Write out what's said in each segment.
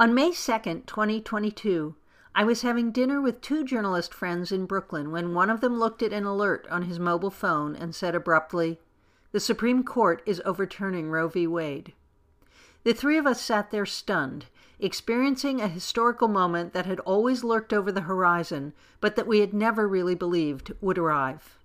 On May 2nd, 2022, I was having dinner with two journalist friends in Brooklyn when one of them looked at an alert on his mobile phone and said abruptly, The Supreme Court is overturning Roe v. Wade. The three of us sat there stunned, experiencing a historical moment that had always lurked over the horizon, but that we had never really believed would arrive.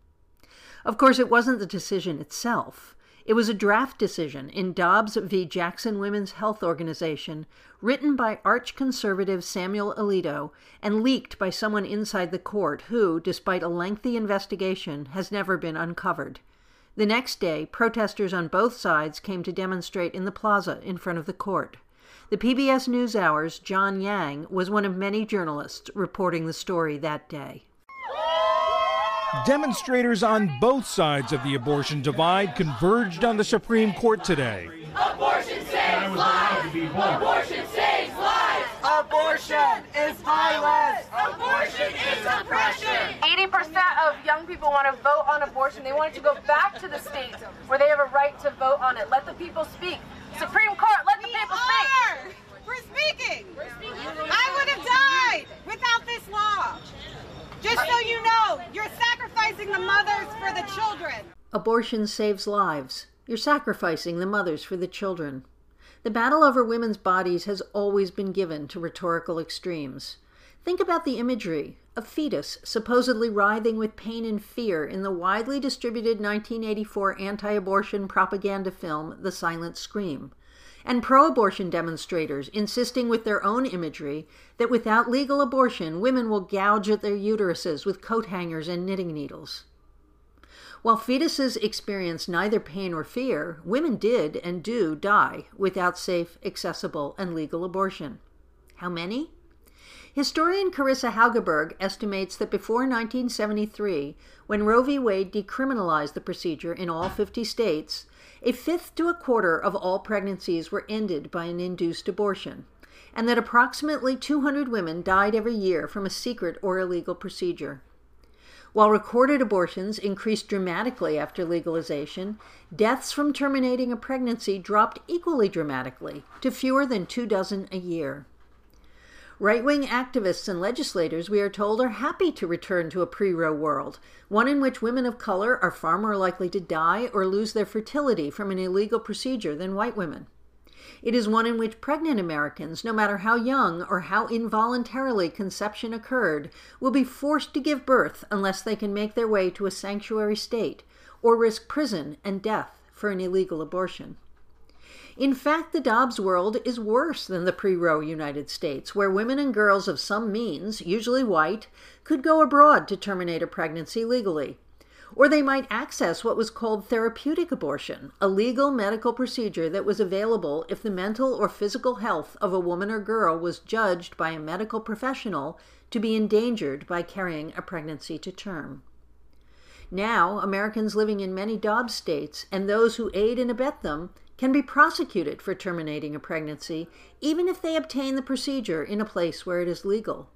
Of course, it wasn't the decision itself. It was a draft decision in Dobbs v. Jackson Women's Health Organization, written by arch conservative Samuel Alito and leaked by someone inside the court who, despite a lengthy investigation, has never been uncovered. The next day, protesters on both sides came to demonstrate in the plaza in front of the court. The PBS NewsHour's John Yang was one of many journalists reporting the story that day. Demonstrators on both sides of the abortion divide converged on the Supreme Court today. Abortion saves lives! Abortion saves lives! Abortion is violence! Abortion is oppression! 80% of young people want to vote on abortion. They want it to go back to the states where they have a right to vote on it. Let the people speak. Supreme Court, let the people speak! We're speaking! I would have died without this law! Just so you know, you're sacrificing the mothers for the children. Abortion saves lives. You're sacrificing the mothers for the children. The battle over women's bodies has always been given to rhetorical extremes. Think about the imagery a fetus supposedly writhing with pain and fear in the widely distributed 1984 anti abortion propaganda film The Silent Scream and pro abortion demonstrators insisting with their own imagery that without legal abortion, women will gouge at their uteruses with coat hangers and knitting needles. While fetuses experience neither pain or fear, women did and do die without safe, accessible, and legal abortion. How many? Historian Karissa Haugeberg estimates that before 1973, when Roe v. Wade decriminalized the procedure in all 50 states, a fifth to a quarter of all pregnancies were ended by an induced abortion, and that approximately 200 women died every year from a secret or illegal procedure. While recorded abortions increased dramatically after legalization, deaths from terminating a pregnancy dropped equally dramatically to fewer than two dozen a year. Right wing activists and legislators, we are told, are happy to return to a pre Roe world, one in which women of color are far more likely to die or lose their fertility from an illegal procedure than white women. It is one in which pregnant Americans, no matter how young or how involuntarily conception occurred, will be forced to give birth unless they can make their way to a sanctuary state or risk prison and death for an illegal abortion. In fact, the Dobbs world is worse than the pre Roe United States, where women and girls of some means, usually white, could go abroad to terminate a pregnancy legally. Or they might access what was called therapeutic abortion, a legal medical procedure that was available if the mental or physical health of a woman or girl was judged by a medical professional to be endangered by carrying a pregnancy to term. Now, Americans living in many Dobbs states and those who aid and abet them can be prosecuted for terminating a pregnancy, even if they obtain the procedure in a place where it is legal.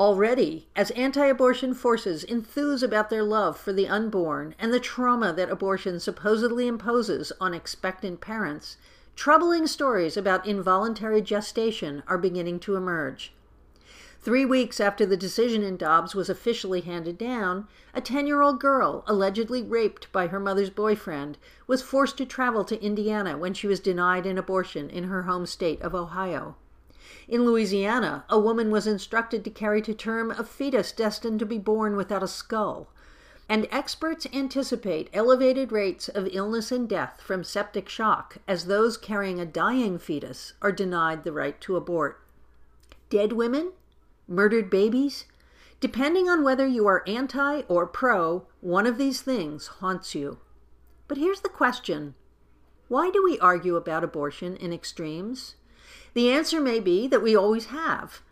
Already, as anti abortion forces enthuse about their love for the unborn and the trauma that abortion supposedly imposes on expectant parents, troubling stories about involuntary gestation are beginning to emerge. Three weeks after the decision in Dobbs was officially handed down, a 10 year old girl, allegedly raped by her mother's boyfriend, was forced to travel to Indiana when she was denied an abortion in her home state of Ohio. In Louisiana, a woman was instructed to carry to term a fetus destined to be born without a skull. And experts anticipate elevated rates of illness and death from septic shock as those carrying a dying fetus are denied the right to abort. Dead women murdered babies? Depending on whether you are anti or pro, one of these things haunts you. But here's the question why do we argue about abortion in extremes? The answer may be that we always have.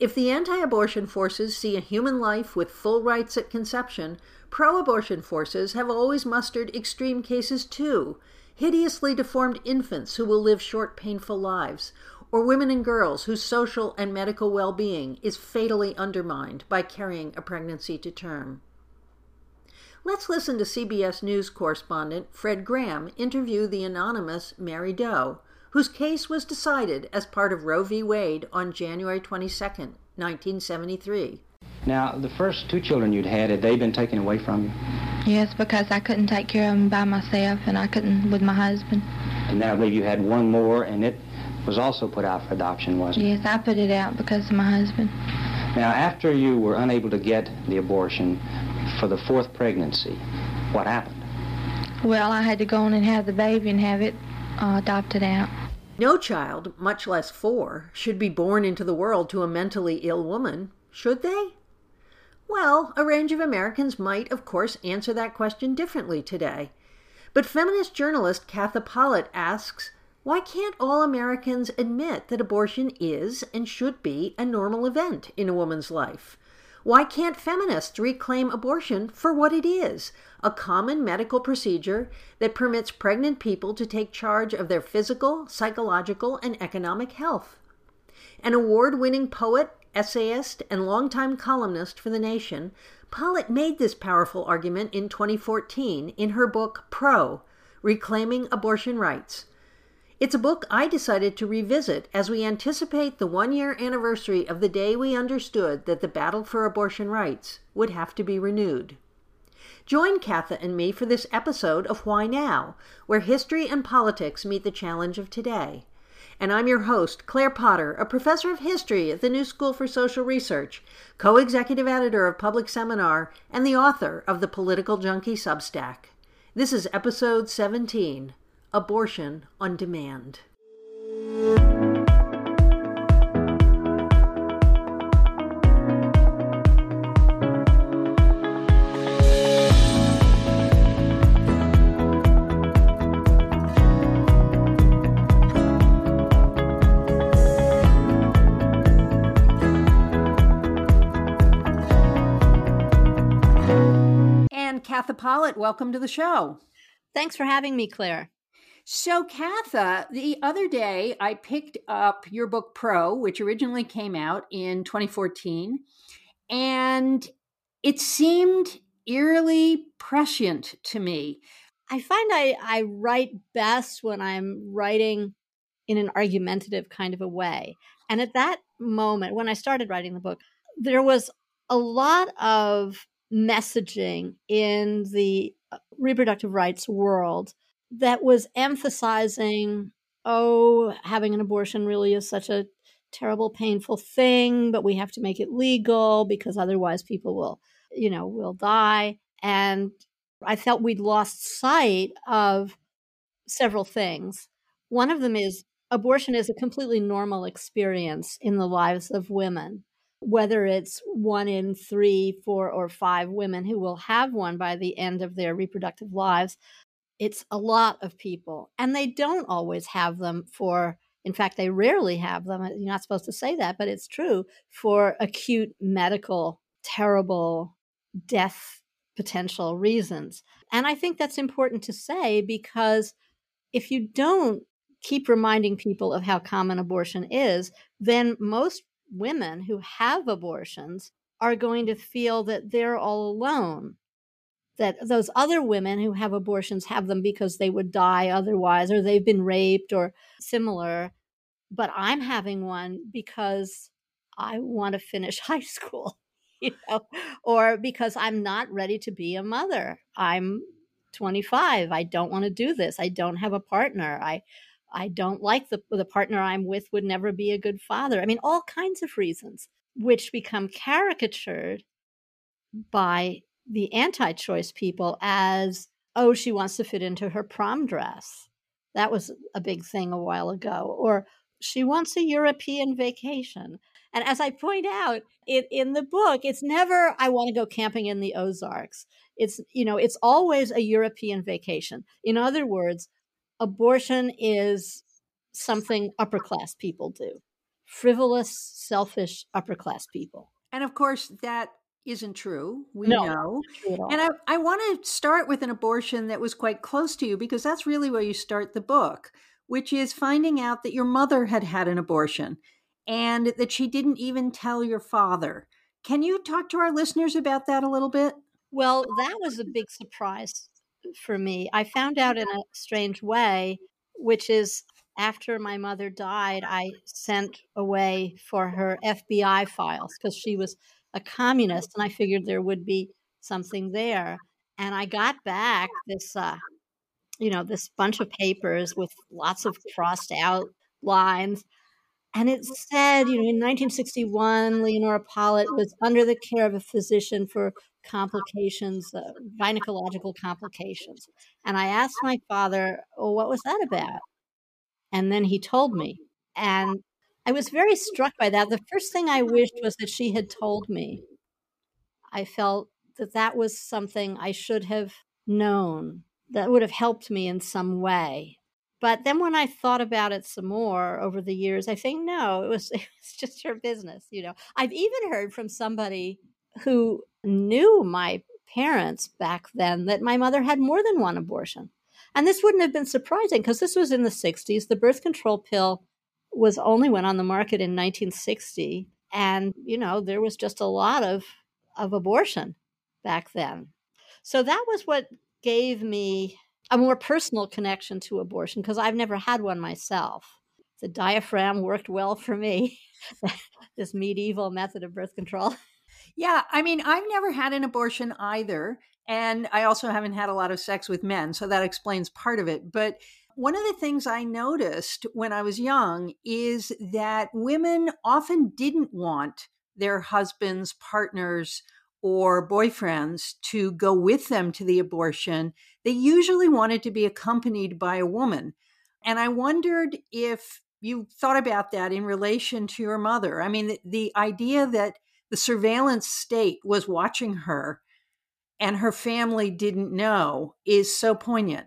If the anti abortion forces see a human life with full rights at conception, pro abortion forces have always mustered extreme cases too hideously deformed infants who will live short, painful lives, or women and girls whose social and medical well being is fatally undermined by carrying a pregnancy to term. Let's listen to CBS News correspondent Fred Graham interview the anonymous Mary Doe, whose case was decided as part of Roe v. Wade on January 22, 1973. Now, the first two children you'd had, had they been taken away from you? Yes, because I couldn't take care of them by myself and I couldn't with my husband. And then I believe you had one more, and it was also put out for adoption, wasn't it? Yes, I put it out because of my husband. Now, after you were unable to get the abortion for the fourth pregnancy, what happened? Well, I had to go on and have the baby and have it uh, adopted out. No child, much less four, should be born into the world to a mentally ill woman, should they? Well, a range of Americans might, of course, answer that question differently today. But feminist journalist Katha Pollitt asks why can't all Americans admit that abortion is and should be a normal event in a woman's life? Why can't feminists reclaim abortion for what it is a common medical procedure that permits pregnant people to take charge of their physical, psychological, and economic health? An award winning poet, essayist, and longtime columnist for The Nation, Pollitt made this powerful argument in 2014 in her book Pro Reclaiming Abortion Rights it's a book I decided to revisit as we anticipate the one year anniversary of the day we understood that the battle for abortion rights would have to be renewed. Join Katha and me for this episode of Why Now, where history and politics meet the challenge of today. And I'm your host, Claire Potter, a professor of history at the New School for Social Research, co executive editor of Public Seminar, and the author of the Political Junkie Substack. This is episode 17 Abortion on Demand. And Katha Pollitt, welcome to the show. Thanks for having me, Claire. So, Katha, the other day I picked up your book Pro, which originally came out in 2014, and it seemed eerily prescient to me. I find I, I write best when I'm writing in an argumentative kind of a way. And at that moment, when I started writing the book, there was a lot of messaging in the uh, reproductive rights world that was emphasizing, oh, having an abortion really is such a terrible, painful thing, but we have to make it legal because otherwise people will, you know, will die. And I felt we'd lost sight of several things. One of them is abortion is a completely normal experience in the lives of women. Whether it's one in three, four, or five women who will have one by the end of their reproductive lives, it's a lot of people, and they don't always have them for. In fact, they rarely have them. Uh, you're not supposed to say that, but it's true for acute medical, terrible death potential reasons. And I think that's important to say because if you don't keep reminding people of how common abortion is, then most women who have abortions are going to feel that they're all alone that those other women who have abortions have them because they would die otherwise or they've been raped or similar. But i'm having one because i want to finish high school you know or because i'm not ready to be a mother. I'm 25 i don't want to do this. I don't have a partner. I i don't like the the partner i'm with would never be a good father. I mean all kinds of reasons which become caricatured by the anti choice people as, oh, she wants to fit into her prom dress. That was a big thing a while ago. Or she wants a European vacation. And as I point out it, in the book, it's never, I want to go camping in the Ozarks. It's, you know, it's always a European vacation. In other words, abortion is something upper class people do frivolous, selfish upper class people. And of course, that isn't true. We no, know. And I, I want to start with an abortion that was quite close to you because that's really where you start the book, which is finding out that your mother had had an abortion and that she didn't even tell your father. Can you talk to our listeners about that a little bit? Well, that was a big surprise for me. I found out in a strange way, which is after my mother died, I sent away for her FBI files because she was a communist, and I figured there would be something there. And I got back this, uh, you know, this bunch of papers with lots of crossed out lines. And it said, you know, in 1961, Leonora Pollitt was under the care of a physician for complications, uh, gynecological complications. And I asked my father, well, what was that about? And then he told me. And I was very mm. struck by that. The first thing I wished was that she had told me. I felt that that was something I should have known that would have helped me in some way. But then when I thought about it some more over the years, I think no, it was it was just her business, you know. I've even heard from somebody who knew my parents back then that my mother had more than one abortion. And this wouldn't have been surprising because this was in the 60s. The birth control pill was only went on the market in 1960 and you know there was just a lot of of abortion back then. So that was what gave me a more personal connection to abortion because I've never had one myself. The diaphragm worked well for me, this medieval method of birth control. Yeah, I mean, I've never had an abortion either. And I also haven't had a lot of sex with men. So that explains part of it. But one of the things I noticed when I was young is that women often didn't want their husbands, partners, or boyfriends to go with them to the abortion, they usually wanted to be accompanied by a woman. And I wondered if you thought about that in relation to your mother. I mean, the, the idea that the surveillance state was watching her and her family didn't know is so poignant.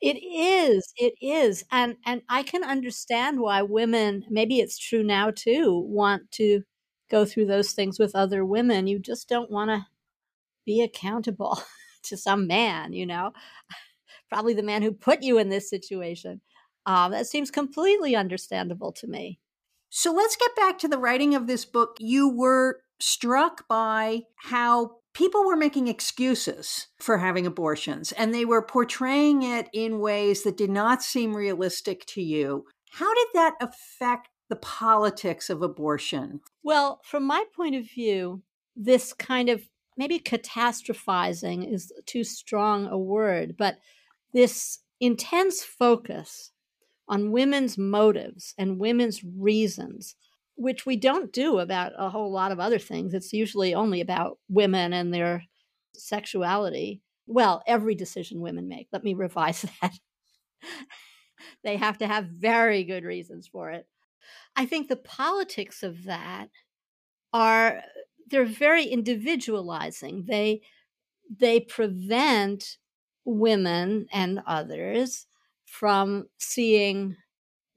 It is. It is. And and I can understand why women, maybe it's true now too, want to go through those things with other women. You just don't want to be accountable to some man, you know, probably the man who put you in this situation. Um, that seems completely understandable to me. So let's get back to the writing of this book. You were struck by how people were making excuses for having abortions and they were portraying it in ways that did not seem realistic to you. How did that affect the politics of abortion? Well, from my point of view, this kind of maybe catastrophizing is too strong a word, but this intense focus on women's motives and women's reasons, which we don't do about a whole lot of other things. It's usually only about women and their sexuality. Well, every decision women make. Let me revise that. they have to have very good reasons for it. I think the politics of that are they're very individualizing. They they prevent women and others from seeing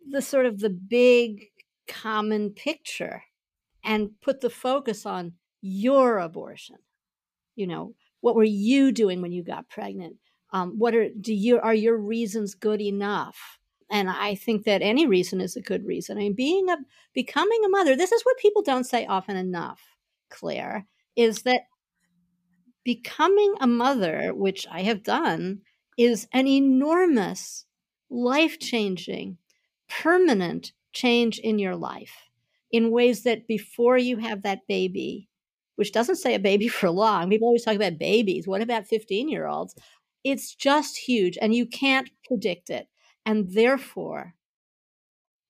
the sort of the big common picture and put the focus on your abortion. You know, what were you doing when you got pregnant? Um, what are do you are your reasons good enough? and I think that any reason is a good reason. I mean, being a becoming a mother. This is what people don't say often enough. Claire is that becoming a mother, which I have done, is an enormous, life changing, permanent change in your life in ways that before you have that baby, which doesn't say a baby for long, people always talk about babies. What about 15 year olds? It's just huge and you can't predict it. And therefore,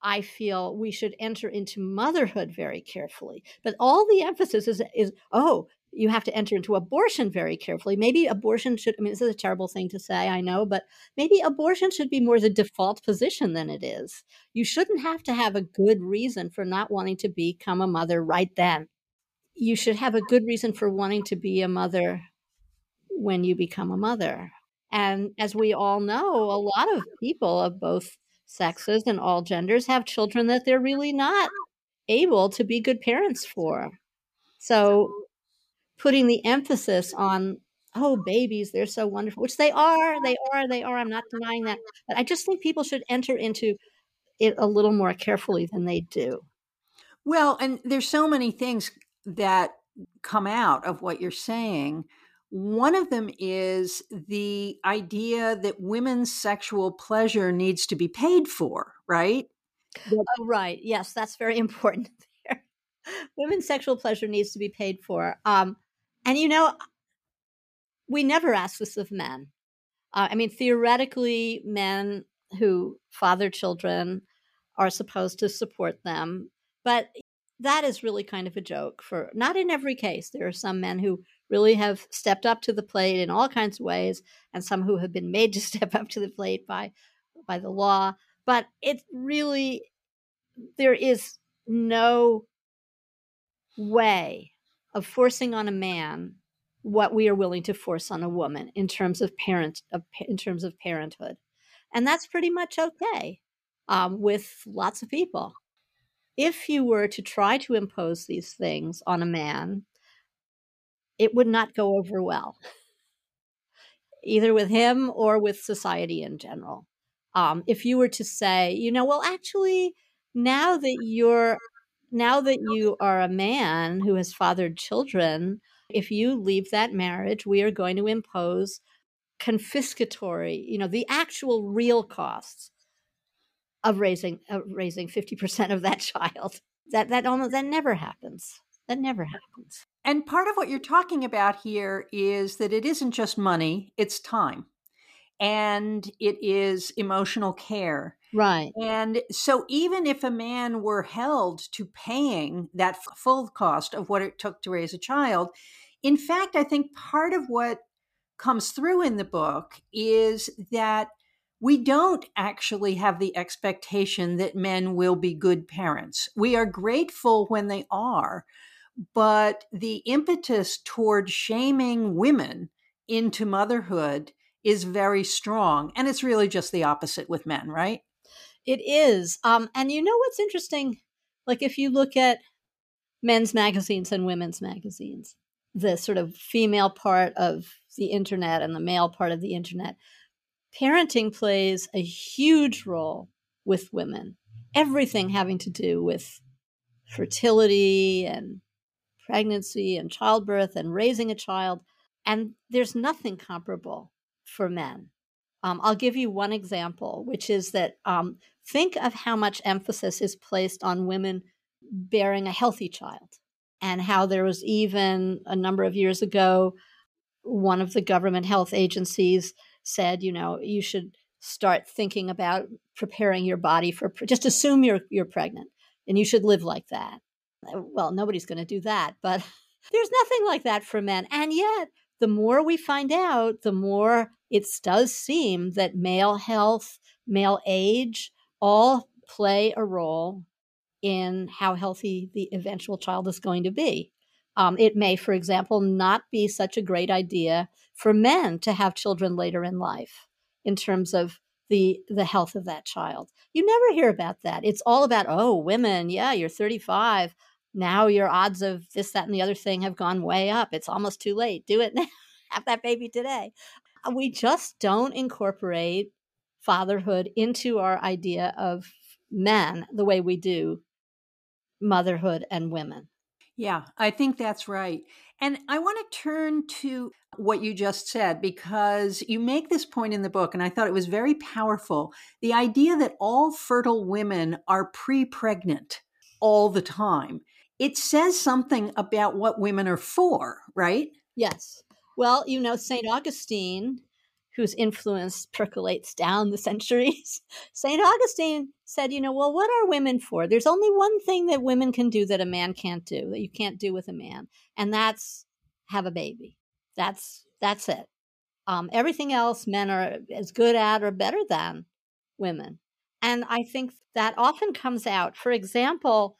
I feel we should enter into motherhood very carefully. But all the emphasis is, is oh, you have to enter into abortion very carefully. Maybe abortion should, I mean, this is a terrible thing to say, I know, but maybe abortion should be more the default position than it is. You shouldn't have to have a good reason for not wanting to become a mother right then. You should have a good reason for wanting to be a mother when you become a mother. And as we all know, a lot of people of both sexes and all genders have children that they're really not able to be good parents for. So putting the emphasis on oh babies they're so wonderful which they are they are they are i'm not denying that but i just think people should enter into it a little more carefully than they do well and there's so many things that come out of what you're saying One of them is the idea that women's sexual pleasure needs to be paid for, right? Oh, right. Yes, that's very important there. Women's sexual pleasure needs to be paid for. Um, and you know, we never ask this of men. Uh, I mean, theoretically, men who father children are supposed to support them, but that is really kind of a joke for not in every case. There are some men who really have stepped up to the plate in all kinds of ways, and some who have been made to step up to the plate by by the law. But it really there is no way of forcing on a man what we are willing to force on a woman in terms of parent of, in terms of parenthood. And that's pretty much okay um, with lots of people. If you were to try to impose these things on a man it would not go over well either with him or with society in general. Um, if you were to say you know well actually now that you're now that you are a man who has fathered children if you leave that marriage, we are going to impose confiscatory, you know, the actual real costs of raising of raising 50% of that child. That that almost that never happens. That never happens. And part of what you're talking about here is that it isn't just money, it's time. And it is emotional care. Right. And so even if a man were held to paying that full cost of what it took to raise a child, in fact, I think part of what comes through in the book is that we don't actually have the expectation that men will be good parents. We are grateful when they are, but the impetus toward shaming women into motherhood is very strong. And it's really just the opposite with men, right? It is. Um, and you know what's interesting? Like if you look at men's magazines and women's magazines, the sort of female part of the internet and the male part of the internet, parenting plays a huge role with women. Everything having to do with fertility and pregnancy and childbirth and raising a child. And there's nothing comparable for men. Um, I'll give you one example, which is that um, think of how much emphasis is placed on women bearing a healthy child and how there was even a number of years ago, one of the government health agencies said, you know, you should start thinking about preparing your body for just assume you're you're pregnant and you should live like that. Uh, well, nobody's going to do that, but there's nothing like that for men. And yet, the more we find out, the more it does seem that male health, male age all play a role in how healthy the eventual child is going to be. Um, it may, for example, not be such a great idea for men to have children later in life in terms of the the health of that child. You never hear about that. It's all about oh, women, yeah, you're 35. Now your odds of this, that, and the other thing have gone way up. It's almost too late. Do it now. have that baby today. Uh, we just don't incorporate fatherhood into our idea of men the way we do motherhood and women. Yeah, I think that's right. And I want to turn to what you just said because you make this point in the book, and I thought it was very powerful. The idea that all fertile women are pre pregnant all the time. It says something about what women are for, right? Yes. Well, you know, St. Augustine whose influence percolates down the centuries. St. Augustine said, you know, well, what are women for? There's only one thing that women can do that a man can't do, that you can't do with a man, and that's have a baby. That's that's it. Um, everything else men are as good at or better than women. And I think that often comes out. For example,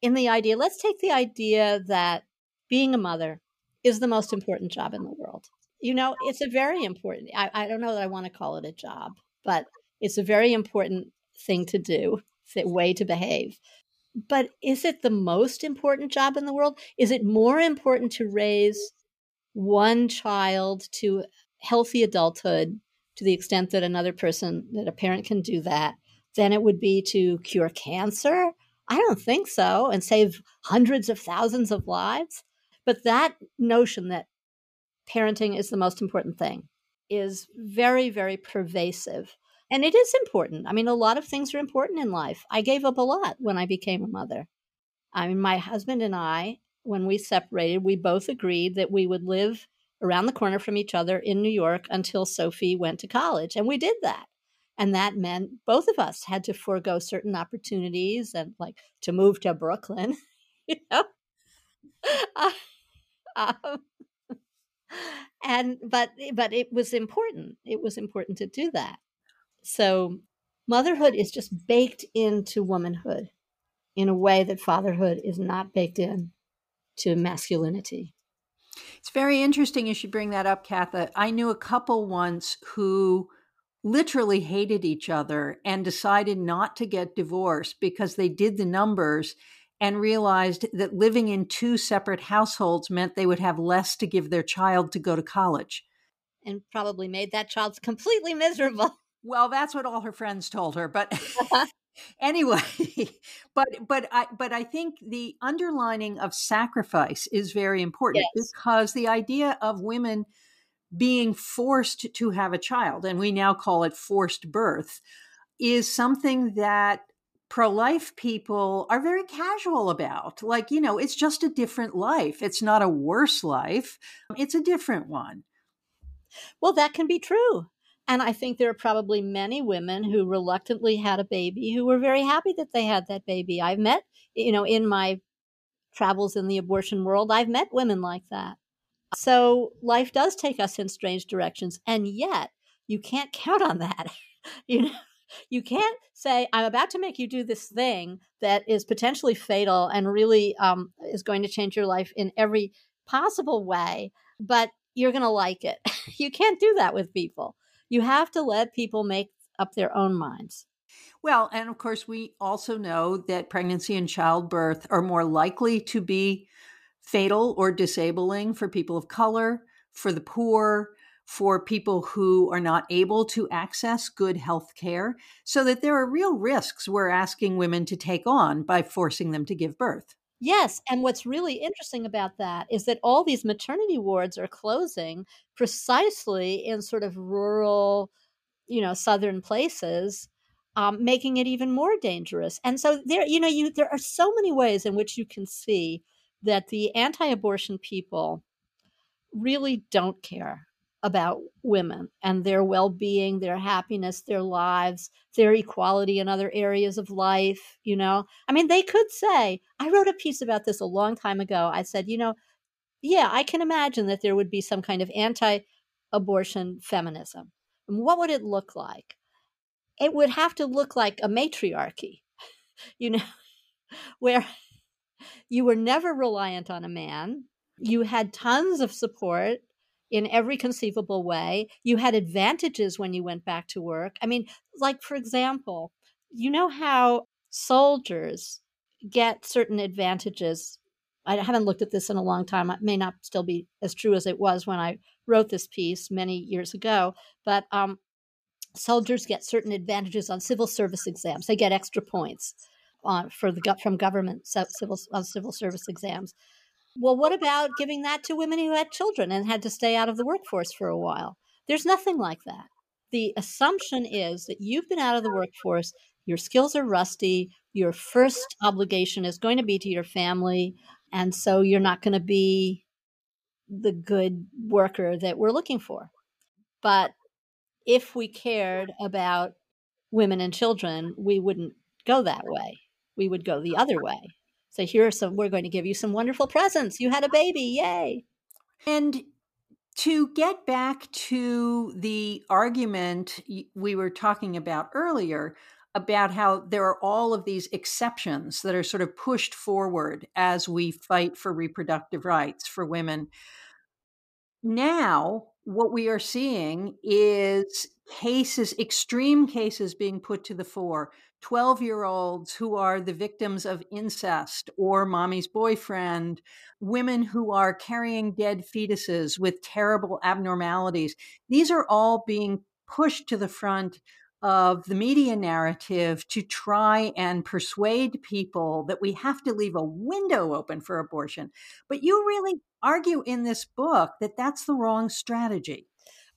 in the idea, let's take the idea that being a mother is the most important job in the world you know, it's a very important, I, I don't know that I want to call it a job, but it's a very important thing to do, way to behave. But is it the most important job in the world? Is it more important to raise one child to healthy adulthood to the extent that another person, that a parent can do that, than it would be to cure cancer? I don't think so, and save hundreds of thousands of lives. But that notion that parenting is the most important thing is very, very pervasive. And it is important. I mean, a lot of things are important in life. I gave up a lot when I became a mother. I mean, my husband and I, when we separated, we both agreed that we would live around the corner from each other in New York until Sophie went to college. And we did that. And that meant both of us had to forego certain opportunities and like to move to Brooklyn, you know. um, and but eh, but it was important. It was important to do that. So motherhood is just baked into womanhood in a way that fatherhood is not baked in to masculinity. It's very interesting you should bring that up, Katha. I knew a couple once who literally hated each other and decided not to get divorced because they did the numbers and realized that living in two separate households meant they would have less to give their child to go to college. And probably made that child completely miserable. Well, that's what all her friends told her, but uh-huh. anyway, but but I but I think the underlining of sacrifice is very important yes. because the idea of women being forced to have a child, and we now call it forced birth, is something that pro life people are very casual about. Like, you know, it's just a different life. It's not a worse life, it's a different one. Well, that can be true. And I think there are probably many women who reluctantly had a baby who were very happy that they had that baby. I've met, you know, in my travels in the abortion world, I've met women like that. So life does take us in strange directions. And yet you can't count on that. you know, you can't say, I'm about to make you do this thing that is potentially fatal and really um, is going to change your life in every possible way, but you're going to like it. you can't do that with people. You have to let people make up their own minds. Well, and of course, we also know that pregnancy and childbirth are more likely to be fatal or disabling for people of color, for the poor, for people who are not able to access good health care, so that there are real risks we're asking women to take on by forcing them to give birth. Yes. And what's really interesting about that is that all these maternity wards are closing precisely in sort of rural, you know, southern places. Um, making it even more dangerous, and so there, you know, you there are so many ways in which you can see that the anti-abortion people really don't care about women and their well-being their happiness their lives their equality in other areas of life you know? I mean they could say i wrote a piece about this a long time ago. I said you know yeah i can imagine that there would be some kind of anti-abortion feminism. And what would it look like? It would have to look like a matriarchy you know where you were never reliant on a man. You had tons of support in every conceivable way. You had advantages when you went back to work. I mean, like, for example, you know how soldiers get certain advantages. I haven't looked at this in a long time. It may not still be as true as it was when I wrote this piece many years ago, but um, soldiers get certain advantages on civil service exams. They get extra points on for the from government civil uh, civil service exams. Well, what about giving that to women who had children and had to stay out of the workforce for a while? There's nothing like that. The assumption is that you've been out of the workforce, your skills are rusty, your first obligation is going to be to your family, and so you're not going to be the good worker that we're looking for. But if we cared about women and children, we wouldn't go that way. We would go the other way. So here are some, we're going to give you some wonderful presents. You had a baby. Yay. And to get back to the argument we were talking about earlier about how there are all of these exceptions that are sort of pushed forward as we fight for reproductive rights for women. Now, what we are seeing is cases, extreme cases being put to the fore 12 year olds who are the victims of incest or mommy's boyfriend, women who are carrying dead fetuses with terrible abnormalities. These are all being pushed to the front of the media narrative to try and persuade people that we have to leave a window open for abortion. But you really argue in this book that that's the wrong strategy.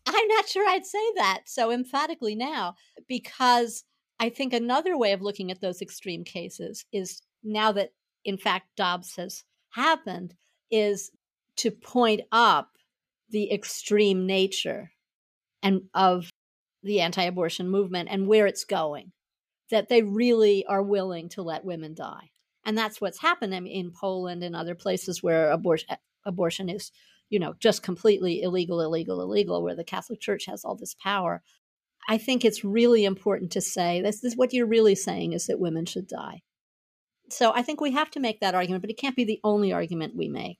I'm not sure I'd say that so emphatically now because I think another way of looking at those extreme cases is now that, in fact, Dobbs has happened, is to point up the extreme nature and of the anti-abortion movement and where it's going that they really are willing to let women die. And that's what's happened in poland and other places where abortion eh, abortion is you know just completely illegal illegal illegal where the catholic church has all this power i think it's really important to say this is what you're really saying is that women should die so i think we have to make that argument but it can't be the only argument we make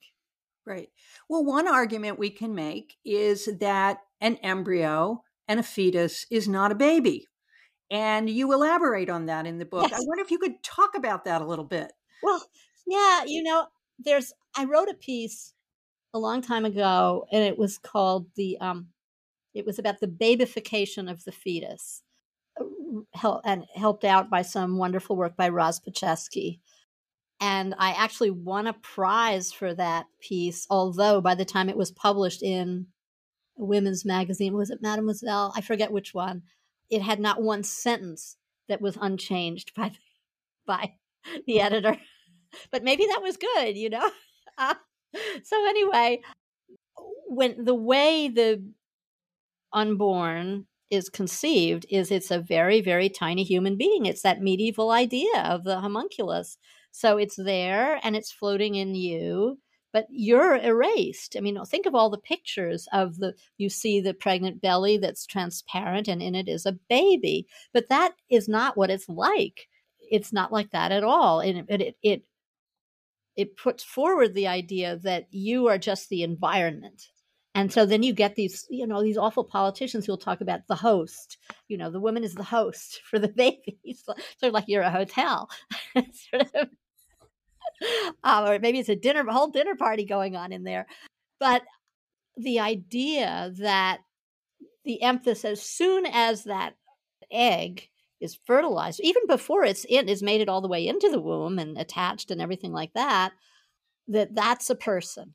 right well one argument we can make is that an embryo and a fetus is not a baby. And you elaborate on that in the book. Yes. I wonder if you could talk about that a little bit. Well, yeah, you know, there's I wrote a piece a long time ago and it was called the um it was about the babification of the fetus uh, and helped out by some wonderful work by Roz Petchesky. And I actually won a prize for that piece, although by the time it was published in a women's magazine. Was it Mademoiselle? I forget which one. It had not one sentence that was unchanged by by the editor. But maybe that was good, you know. Uh, so anyway, when the way the unborn is conceived is it's a very very tiny human being. It's that medieval idea of the homunculus. So it's there and it's floating in you but you're erased. I mean, think of all the pictures of the, you see the pregnant belly that's transparent and in it is a baby, but that is not what it's like. It's not like that at all. And it, it, it, it puts forward the idea that you are just the environment. And so then you get these, you know, these awful politicians who will talk about the host. You know, the woman is the host for the baby. sort of like you're a hotel. sort of uh, or maybe it's a dinner, whole dinner party going on in there. But the idea that the emphasis, as soon as that egg is fertilized, even before it's in, is made it all the way into the womb and attached and everything like that, that that's a person.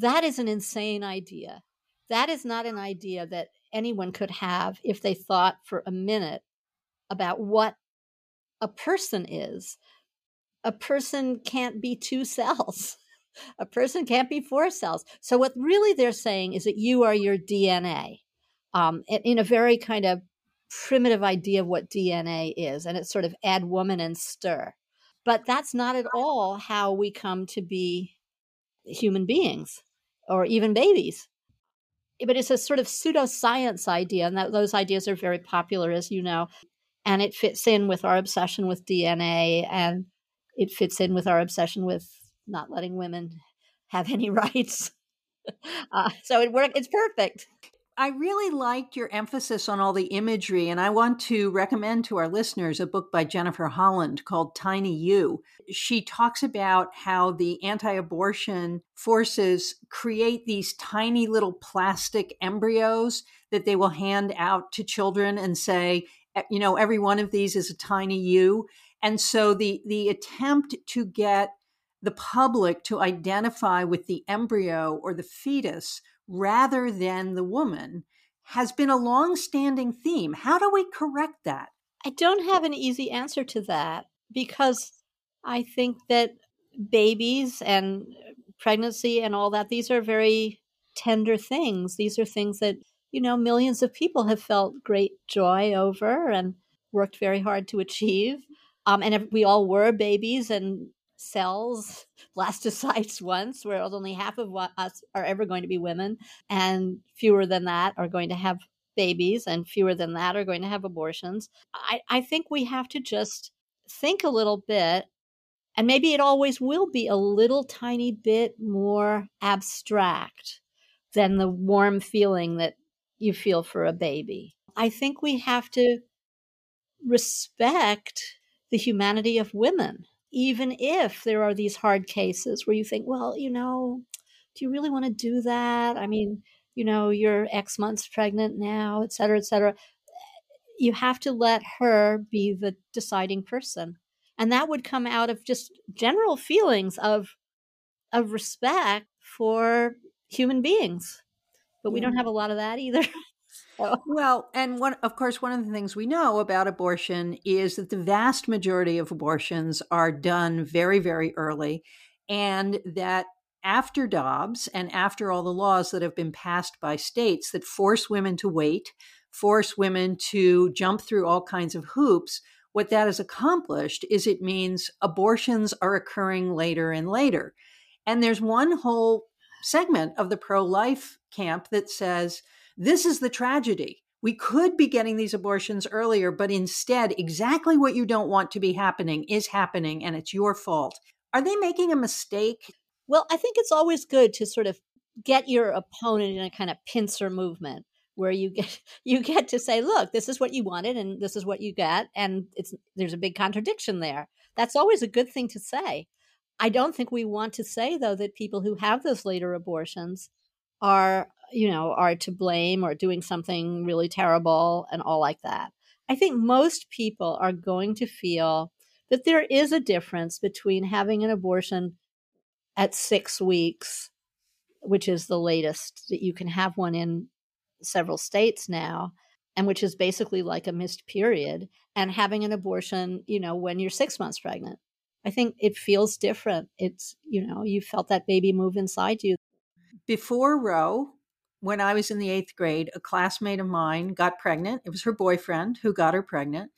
That is an insane idea. That is not an idea that anyone could have if they thought for a minute about what a person is a person can't be two cells. A person can't be four cells. So, what really they're saying is that you are your DNA um, in a very kind of primitive idea of what DNA is. And it's sort of add woman and stir. But that's not at all how we come to be human beings or even babies. But it's a sort of pseudoscience idea, and that, those ideas are very popular, as you know. And it fits in with our obsession with DNA and it fits in with our obsession with not letting women have any rights. Uh, so it worked. It's perfect. I really liked your emphasis on all the imagery, and I want to recommend to our listeners a book by Jennifer Holland called Tiny You. She talks about how the anti abortion forces create these tiny little plastic embryos that they will hand out to children and say, you know, every one of these is a tiny you. And so the the attempt to get the public to identify with the embryo or the fetus rather than the woman has been a long-standing theme. How do we correct that? I don't have an easy answer to that because I think that babies and pregnancy and all that these are very tender things. These are things that, you know, millions of people have felt great joy over and worked very hard to achieve. Um, and we all were babies and cells, blastocytes once, where only half of us are ever going to be women, and fewer than that are going to have babies, and fewer than that are going to have abortions. I, I think we have to just think a little bit, and maybe it always will be a little tiny bit more abstract than the warm feeling that you feel for a baby. I think we have to respect the humanity of women, even if there are these hard cases where you think, well, you know, do you really want to do that? I mean, you know, you're X months pregnant now, et cetera, et cetera. you have to let her be the deciding person. And that would come out of just general feelings of of respect for human beings. But we don't have a lot of that either. Well, and one, of course, one of the things we know about abortion is that the vast majority of abortions are done very, very early, and that after Dobbs and after all the laws that have been passed by states that force women to wait, force women to jump through all kinds of hoops, what that has accomplished is it means abortions are occurring later and later. And there's one whole segment of the pro life camp that says, this is the tragedy. We could be getting these abortions earlier, but instead, exactly what you don't want to be happening is happening, and it's your fault. Are they making a mistake? Well, I think it's always good to sort of get your opponent in a kind of pincer movement where you get you get to say look this is what you wanted and this is what you got and it's there's a big contradiction there that's always a good thing to say i don't think we want to say though that people who have those later abortions are you know, are to blame or doing something really terrible and all like that. I think most people are going to feel that there is a difference between having an abortion at six weeks, which is the latest that you can have one in several states now, and which is basically like a missed period, and having an abortion, you know, when you're six months pregnant. I think it feels different. It's, you know, you felt that baby move inside you. Before Roe, when I was in the eighth grade, a classmate of mine got pregnant. It was her boyfriend who got her pregnant.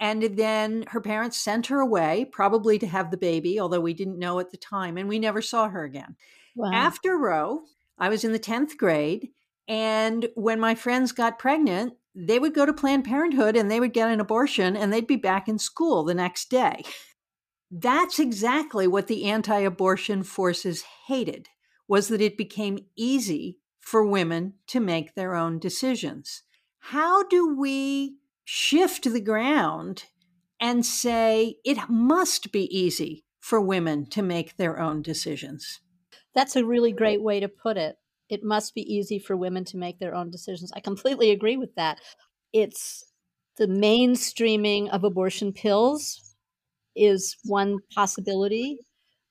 And then her parents sent her away, probably to have the baby, although we didn't know at the time. And we never saw her again. Wow. After Roe, I was in the 10th grade. And when my friends got pregnant, they would go to Planned Parenthood and they would get an abortion and they'd be back in school the next day. That's exactly what the anti abortion forces hated was that it became easy for women to make their own decisions. How do we shift the ground and say it must be easy for women to make their own decisions? That's a really great way to put it. It must be easy for women to make their own decisions. I completely agree with that. It's the mainstreaming of abortion pills is one possibility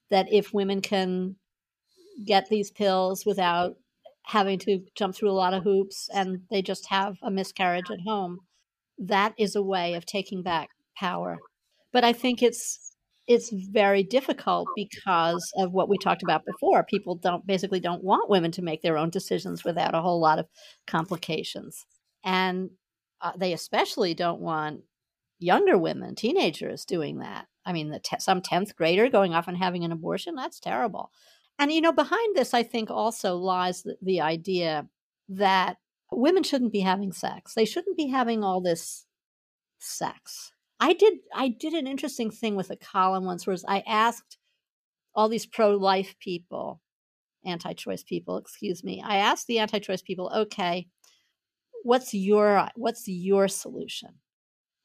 that if women can get these pills without having to jump through a lot of hoops and they just have a miscarriage at home. That is a way of taking back power. But I think it's it's very difficult because of what we talked about before. People don't basically don't want women to make their own decisions without a whole lot of complications. And uh, they especially don't want younger women, teenagers doing that. I mean, the te- some 10th grader going off and having an abortion, that's terrible. And, you know, behind this, I think also lies the, the idea that women shouldn't be having sex. They shouldn't be having all this sex. I did I did an interesting thing with a column once where I asked all these pro-life people, anti-choice people, excuse me. I asked the anti-choice people, okay, what's your what's your solution?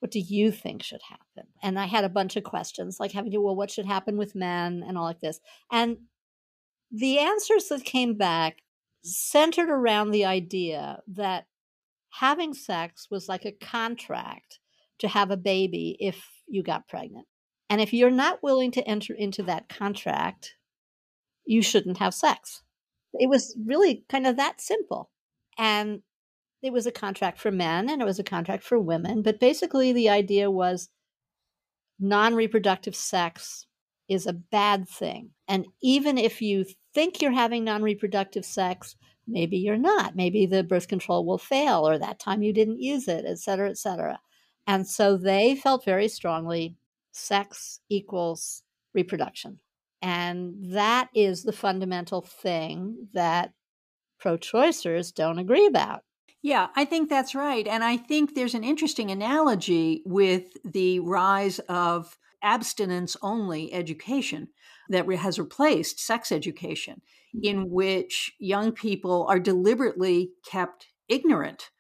What do you think should happen? And I had a bunch of questions like having to, well, what should happen with men and all like this. And the answers that came back centered around the idea that having sex was like a contract to have a baby if you got pregnant. And if you're not willing to enter into that contract, you shouldn't have sex. It was really kind of that simple. And it was a contract for men and it was a contract for women. But basically, the idea was non reproductive sex is a bad thing. And even if you think you're having non reproductive sex, maybe you're not. Maybe the birth control will fail, or that time you didn't use it, et cetera, et cetera. And so they felt very strongly sex equals reproduction. And that is the fundamental thing that pro choicers don't agree about. Yeah, I think that's right. And I think there's an interesting analogy with the rise of abstinence only education that has replaced sex education, in which young people are deliberately kept ignorant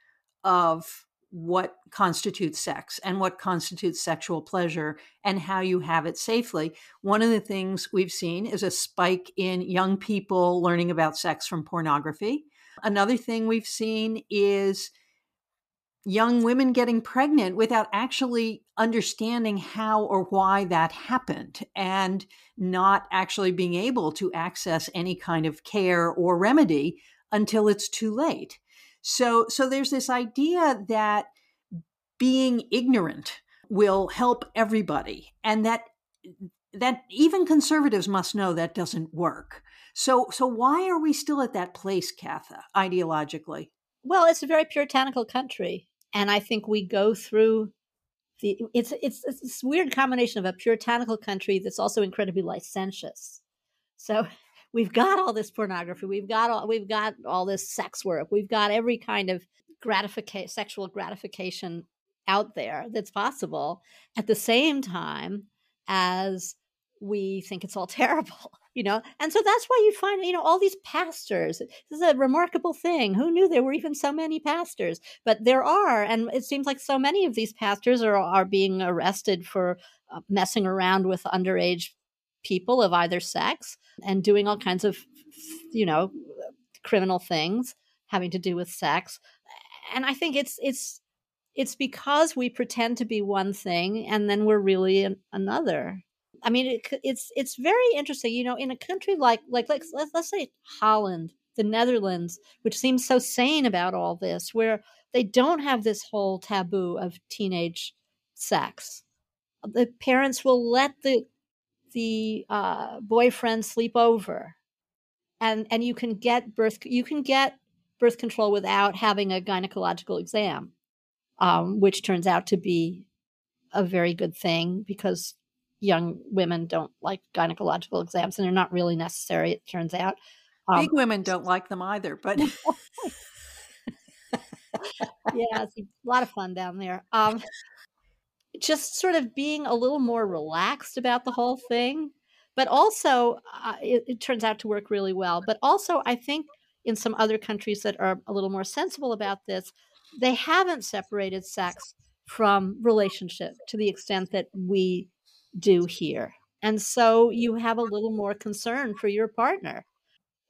of what constitutes sex and what constitutes sexual pleasure and how you have it safely. One of the things we've seen is a spike in young people learning about sex from pornography. Another thing we've seen is young women getting pregnant without actually understanding how or why that happened and not actually being able to access any kind of care or remedy until it's too late. So so there's this idea that being ignorant will help everybody and that that even conservatives must know that doesn't work. So so why are we still at that place, Katha, ideologically? Well, it's a very puritanical country and I think we go through the it's it's it's this weird combination of a puritanical country that's also incredibly licentious. So we've got all this pornography, we've got all we've got all this sex work, we've got every kind of gratification sexual gratification out there that's possible at the same time as we think it's all terrible you know? And so that's why you find you know all these pastors this is a remarkable thing. Who knew there were even so many pastors? But there are and it seems like so many of these pastors are are being arrested for uh, messing around with underage people of either sex and doing all kinds of you know criminal things having to do with sex. And i think it's it's it's because we pretend to be one thing and then we're really an, another I mean, it, it's it's very interesting. You know, in a country like like let's, let's say Holland, the Netherlands, which seems so sane about all this, where they don't have this whole taboo of teenage sex. The parents will let the the uh, boyfriend sleep over, and and you can get birth you can get birth control without having a gynecological exam, um, which turns out to be a very good thing because young women don't like gynecological exams and they're not really necessary, it turns out. Um, Big women don't like them either, but. yeah, it's a lot of fun down there. Um, just sort of being a little more relaxed about the whole thing. But also, uh, it, it turns out to work really well. But also, I think in some other countries that are a little more sensible about this, they haven't separated sex from relationship to the extent that we do here. And so you have a little more concern for your partner.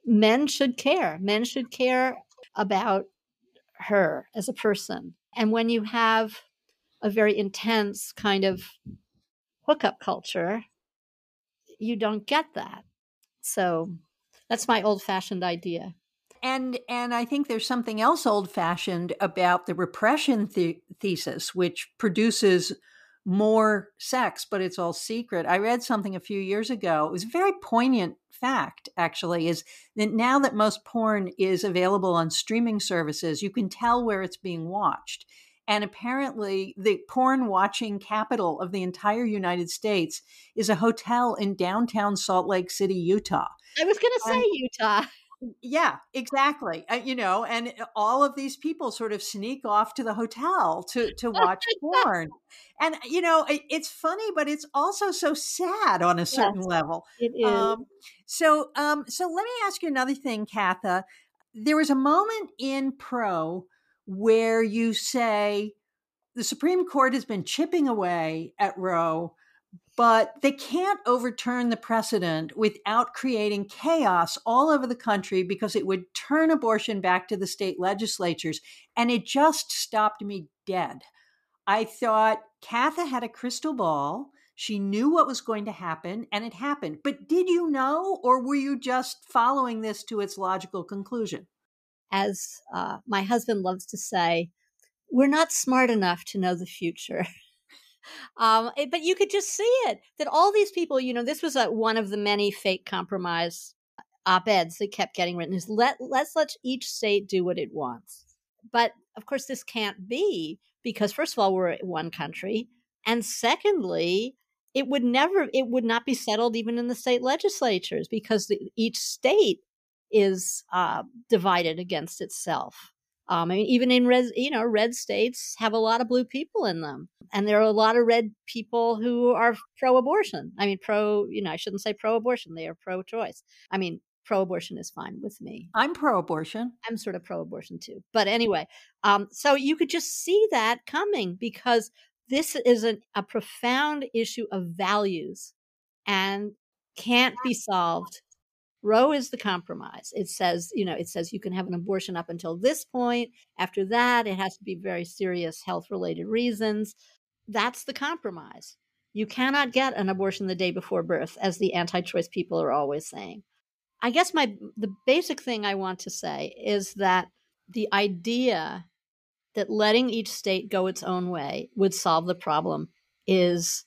Men should care. Men should care about her as a person. And when you have a very intense kind of hookup culture, you don't get that. So that's my old fashioned idea. And and I think there's something else old fashioned about the repression the- thesis, which produces more sex, but it's all secret. I read something a few years ago. It was a very poignant fact, actually, is that now that most porn is available on streaming services, you can tell where it's being watched. And apparently, the porn watching capital of the entire United States is a hotel in downtown Salt Lake City, Utah. I was going to say Utah yeah exactly uh, you know and uh, all of these people sort of sneak off to the hotel to to watch porn. And you know it, it's funny but it's also so sad on a certain yes, level. it is. Um, so um so let me ask you another thing katha. There was a moment in pro where you say the supreme court has been chipping away at roe but they can't overturn the precedent without creating chaos all over the country because it would turn abortion back to the state legislatures. And it just stopped me dead. I thought Katha had a crystal ball. She knew what was going to happen, and it happened. But did you know, or were you just following this to its logical conclusion? As uh, my husband loves to say, we're not smart enough to know the future. Um, it, but you could just see it that all these people, you know, this was a, one of the many fake compromise op-eds that kept getting written is let let's let each state do what it wants. But of course, this can't be because first of all, we're one country, and secondly, it would never it would not be settled even in the state legislatures because the, each state is uh, divided against itself. Um, I mean, even in red, you know, red states have a lot of blue people in them, and there are a lot of red people who are pro-abortion. I mean, pro, you know, I shouldn't say pro-abortion; they are pro-choice. I mean, pro-abortion is fine with me. I'm pro-abortion. I'm sort of pro-abortion too. But anyway, um, so you could just see that coming because this is an, a profound issue of values and can't be solved Roe is the compromise. It says, you know, it says you can have an abortion up until this point. After that, it has to be very serious health related reasons. That's the compromise. You cannot get an abortion the day before birth, as the anti choice people are always saying. I guess my the basic thing I want to say is that the idea that letting each state go its own way would solve the problem is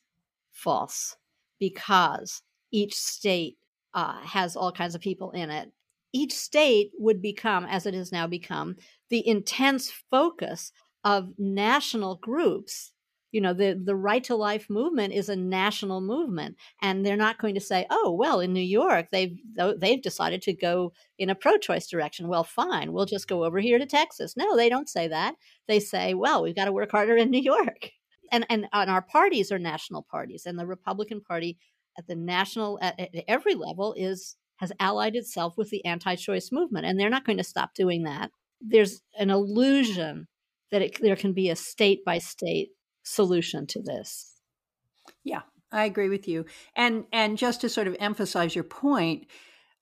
false because each state uh, has all kinds of people in it. Each state would become, as it has now become, the intense focus of national groups. You know, the, the right to life movement is a national movement, and they're not going to say, "Oh, well, in New York, they've they've decided to go in a pro-choice direction. Well, fine, we'll just go over here to Texas." No, they don't say that. They say, "Well, we've got to work harder in New York." And and, and our parties are national parties, and the Republican Party at the national at, at every level is has allied itself with the anti-choice movement and they're not going to stop doing that. There's an illusion that it, there can be a state by state solution to this. Yeah i agree with you. And and just to sort of emphasize your point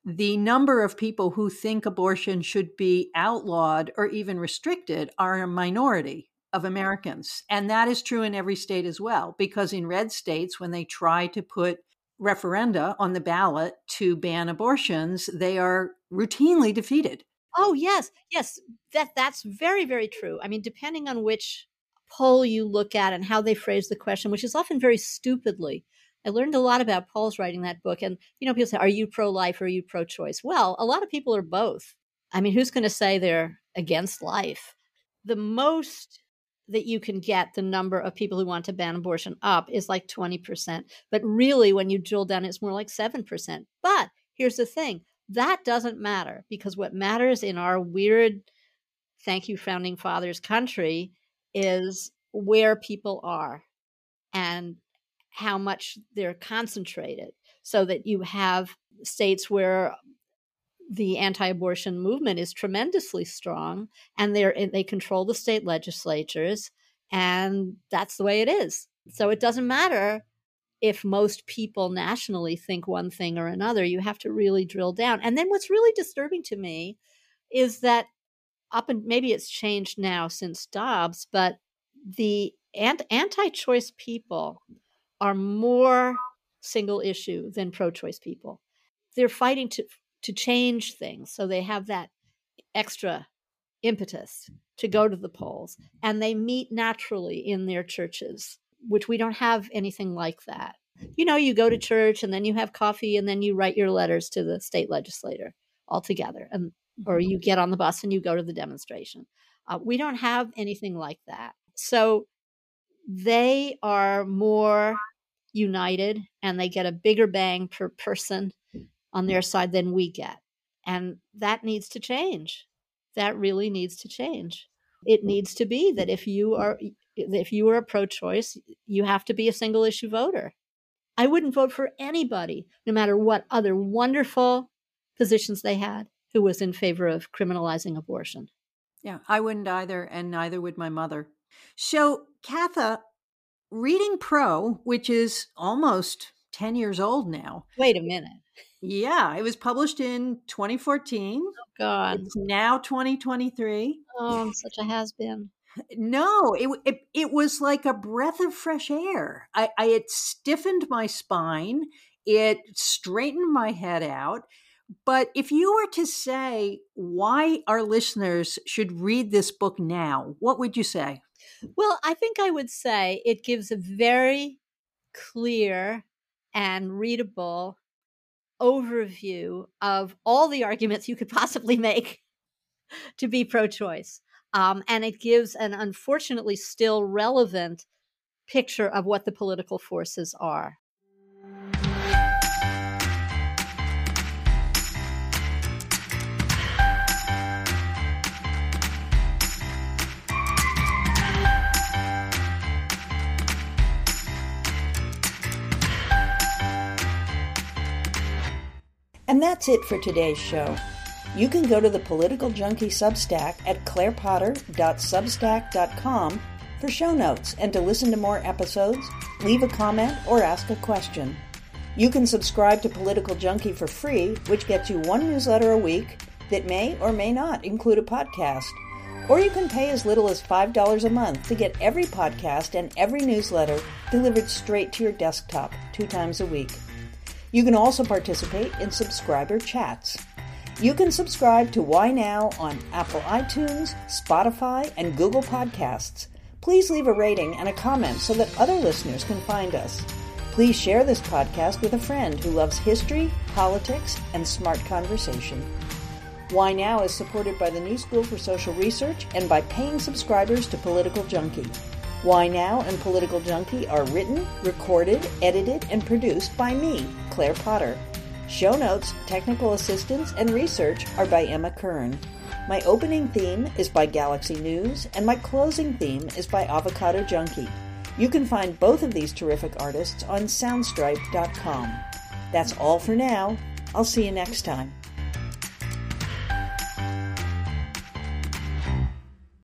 the number of people who think abortion should be outlawed or even restricted are a minority of Americans. And that is true in every state as well, because in red states, when they try to put referenda on the ballot to ban abortions, they are routinely defeated. Oh yes, yes, that that's very very true. I mean, depending on which poll you look at and how they phrase the question, which is often very stupidly. I learned a lot about polls writing that book, and you know, people say, "Are you pro-life or are you pro-choice?" Well, a lot of people are both. I mean, who's going to say they're against life? The most that you can get the number of people who want to ban abortion up is like 20%. But really, when you drill down, it's more like 7%. But here's the thing that doesn't matter because what matters in our weird, thank you, founding fathers country is where people are and how much they're concentrated so that you have states where the anti-abortion movement is tremendously strong and they're they control the state legislatures and that's the way it is. So it doesn't matter if most people nationally think one thing or another you have to really drill down. And then what's really disturbing to me is that up and maybe it's changed now since Dobbs but the anti-choice people are more single issue than pro-choice people. They're fighting to to change things. So they have that extra impetus to go to the polls and they meet naturally in their churches, which we don't have anything like that. You know, you go to church and then you have coffee and then you write your letters to the state legislator all together and or you get on the bus and you go to the demonstration. Uh, we don't have anything like that. So they are more united and they get a bigger bang per person on their mm. side than we get. And that needs to change. That really needs to change. It mm. needs to be that if you are if you are a pro-choice, you have to be a single issue voter. I wouldn't vote for anybody, no matter what other wonderful positions they had, who was in favor of criminalizing abortion. Yeah, I wouldn't either, and neither would my mother. So, Katha, reading Pro, which is almost 10 years old now. Wait a minute. Yeah, it was published in 2014. Oh, God. It's now 2023. Oh, I'm such a has been. No, it, it, it was like a breath of fresh air. I, I it stiffened my spine. It straightened my head out. But if you were to say why our listeners should read this book now, what would you say? Well, I think I would say it gives a very clear and readable overview of all the arguments you could possibly make to be pro choice. Um, and it gives an unfortunately still relevant picture of what the political forces are. And that's it for today's show. You can go to the Political Junkie Substack at clairepotter.substack.com for show notes and to listen to more episodes, leave a comment, or ask a question. You can subscribe to Political Junkie for free, which gets you one newsletter a week that may or may not include a podcast. Or you can pay as little as $5 a month to get every podcast and every newsletter delivered straight to your desktop two times a week. You can also participate in subscriber chats. You can subscribe to Why Now on Apple iTunes, Spotify, and Google Podcasts. Please leave a rating and a comment so that other listeners can find us. Please share this podcast with a friend who loves history, politics, and smart conversation. Why Now is supported by the New School for Social Research and by paying subscribers to Political Junkie. Why Now and Political Junkie are written, recorded, edited, and produced by me, Claire Potter. Show notes, technical assistance, and research are by Emma Kern. My opening theme is by Galaxy News, and my closing theme is by Avocado Junkie. You can find both of these terrific artists on soundstripe.com. That's all for now. I'll see you next time.